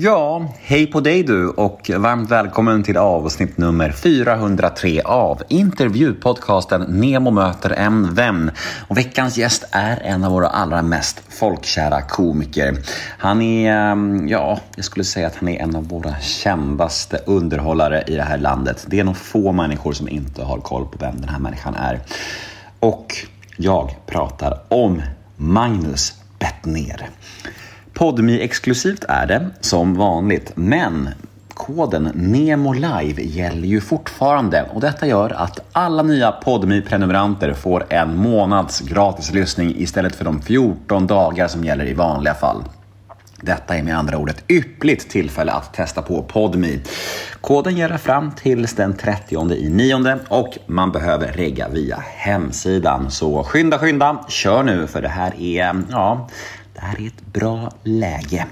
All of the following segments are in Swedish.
Ja, hej på dig du och varmt välkommen till avsnitt nummer 403 av intervjupodcasten Nemo möter en vän. Och veckans gäst är en av våra allra mest folkkära komiker. Han är, ehm, ja, jag skulle säga att han är en av våra kändaste underhållare i det här landet. Det är nog få människor som inte har koll på vem den här människan är. Och jag pratar om Magnus Bettner. Podmi exklusivt är det, som vanligt, men koden Nemo Live gäller ju fortfarande och detta gör att alla nya podmi prenumeranter får en månads gratis lyssning istället för de 14 dagar som gäller i vanliga fall. Detta är med andra ord ett yppligt tillfälle att testa på Podmi. Koden gäller fram till den 30 i nionde och man behöver regga via hemsidan. Så skynda, skynda, kör nu för det här är, ja, det här är ett bra läge.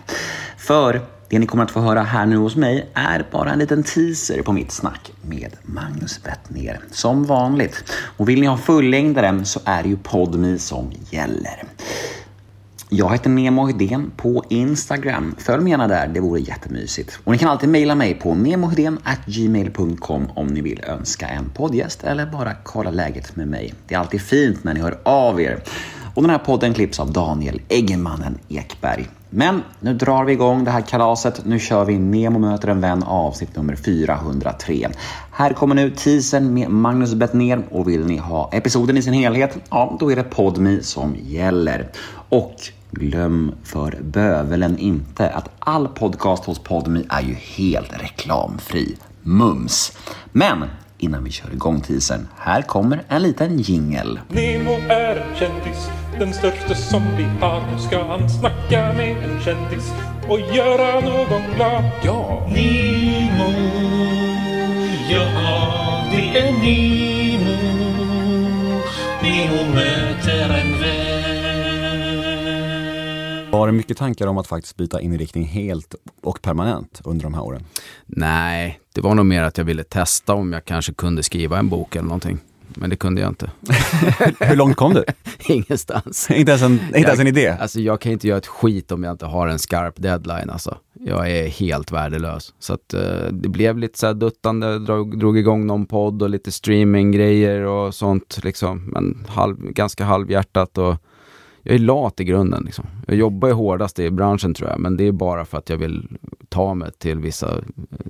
För det ni kommer att få höra här nu hos mig är bara en liten teaser på mitt snack med Magnus Bettner. Som vanligt. Och vill ni ha fullängdaren så är det ju Podmi som gäller. Jag heter Nemo Hedén på Instagram. Följ mig gärna där, det vore jättemysigt. Och ni kan alltid mejla mig på gmail.com om ni vill önska en poddgäst eller bara kolla läget med mig. Det är alltid fint när ni hör av er. Och den här podden klipps av Daniel Eggemannen Ekberg. Men nu drar vi igång det här kalaset. Nu kör vi Nemo möter en vän avsnitt nummer 403. Här kommer nu teasern med Magnus Bettner och vill ni ha episoden i sin helhet, ja då är det Podmi som gäller. Och glöm för bövelen inte att all podcast hos Podmi är ju helt reklamfri. Mums! Men innan vi kör igång teasern, här kommer en liten jingel. Nemo är en kändis, den största som vi har. Nu ska han snacka med en kändis och göra någon glad. Ja! Nemo, ja det är Nemo. Nemo möter en vän. Var det mycket tankar om att faktiskt byta inriktning helt och permanent under de här åren? Nej, det var nog mer att jag ville testa om jag kanske kunde skriva en bok eller någonting. Men det kunde jag inte. Hur långt kom du? Ingenstans. inte ens en, inte ens en idé? Alltså jag kan inte göra ett skit om jag inte har en skarp deadline alltså. Jag är helt värdelös. Så att uh, det blev lite så här duttande, drog, drog igång någon podd och lite streaminggrejer och sånt liksom. Men halv, ganska halvhjärtat och jag är lat i grunden. Liksom. Jag jobbar ju hårdast i branschen tror jag, men det är bara för att jag vill ta mig till vissa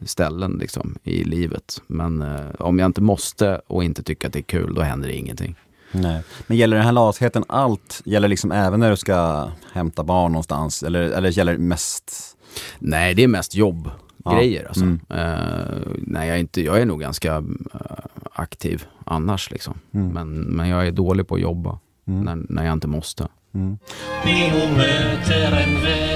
ställen liksom, i livet. Men eh, om jag inte måste och inte tycker att det är kul, då händer det ingenting. Nej. Men gäller den här latheten allt? Gäller liksom även när du ska hämta barn någonstans? Eller, eller gäller det mest? Nej, det är mest jobb. Grejer alltså. Mm. Eh, nej, jag är, inte, jag är nog ganska eh, aktiv annars liksom. Mm. Men, men jag är dålig på att jobba när, när jag inte måste. Mm. Möter en vän.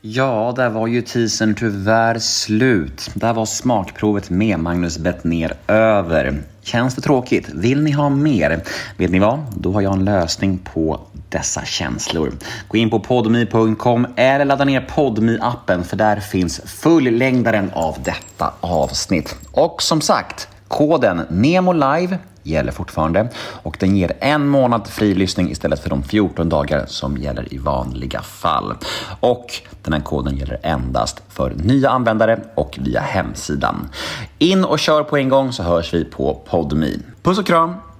Ja, där var ju teasern tyvärr slut. Där var smakprovet med Magnus Bettner över. Känns det tråkigt? Vill ni ha mer? Vet ni vad? Då har jag en lösning på dessa känslor. Gå in på podmi.com eller ladda ner podmi appen för där finns fullängdaren av detta avsnitt. Och som sagt, koden NEMOLIVE gäller fortfarande och den ger en månad fri lyssning istället för de 14 dagar som gäller i vanliga fall. Och den här koden gäller endast för nya användare och via hemsidan. In och kör på en gång så hörs vi på Podmi. Puss och kram!